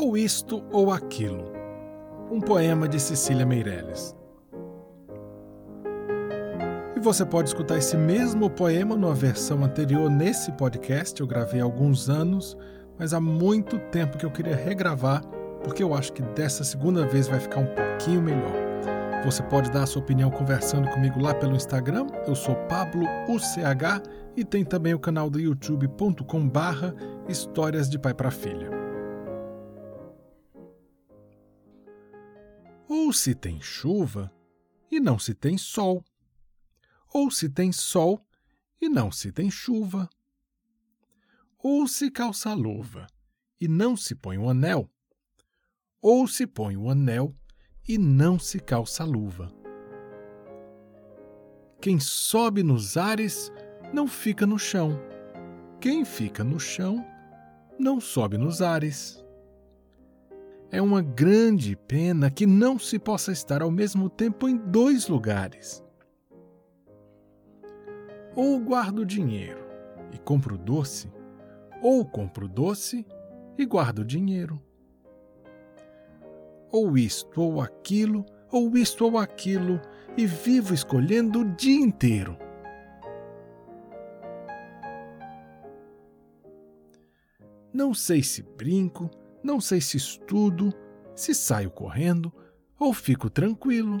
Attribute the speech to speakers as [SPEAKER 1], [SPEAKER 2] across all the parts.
[SPEAKER 1] ou isto ou aquilo. Um poema de Cecília Meirelles. E você pode escutar esse mesmo poema numa versão anterior nesse podcast. Eu gravei há alguns anos, mas há muito tempo que eu queria regravar, porque eu acho que dessa segunda vez vai ficar um pouquinho melhor. Você pode dar a sua opinião conversando comigo lá pelo Instagram. Eu sou Pablo UCH e tem também o canal do youtube.com barra Histórias de Pai para Filha. Ou se tem chuva e não se tem sol. Ou se tem sol e não se tem chuva. Ou se calça a luva e não se põe o anel. Ou se põe o anel e não se calça a luva. Quem sobe nos ares não fica no chão. Quem fica no chão não sobe nos ares. É uma grande pena que não se possa estar ao mesmo tempo em dois lugares. Ou guardo dinheiro e compro doce, ou compro doce e guardo dinheiro. Ou isto ou aquilo, ou isto ou aquilo, e vivo escolhendo o dia inteiro. Não sei se brinco, não sei se estudo, se saio correndo ou fico tranquilo.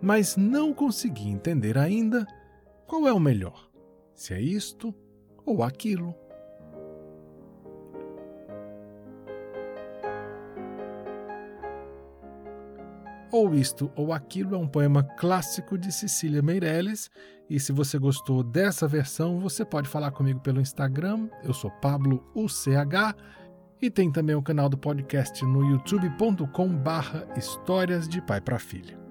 [SPEAKER 1] Mas não consegui entender ainda qual é o melhor, se é isto ou aquilo. Ou Isto ou Aquilo é um poema clássico de Cecília Meirelles. E se você gostou dessa versão, você pode falar comigo pelo Instagram. Eu sou Pablo UCH e tem também o canal do podcast no youtube.com/barra Histórias de Pai para Filha.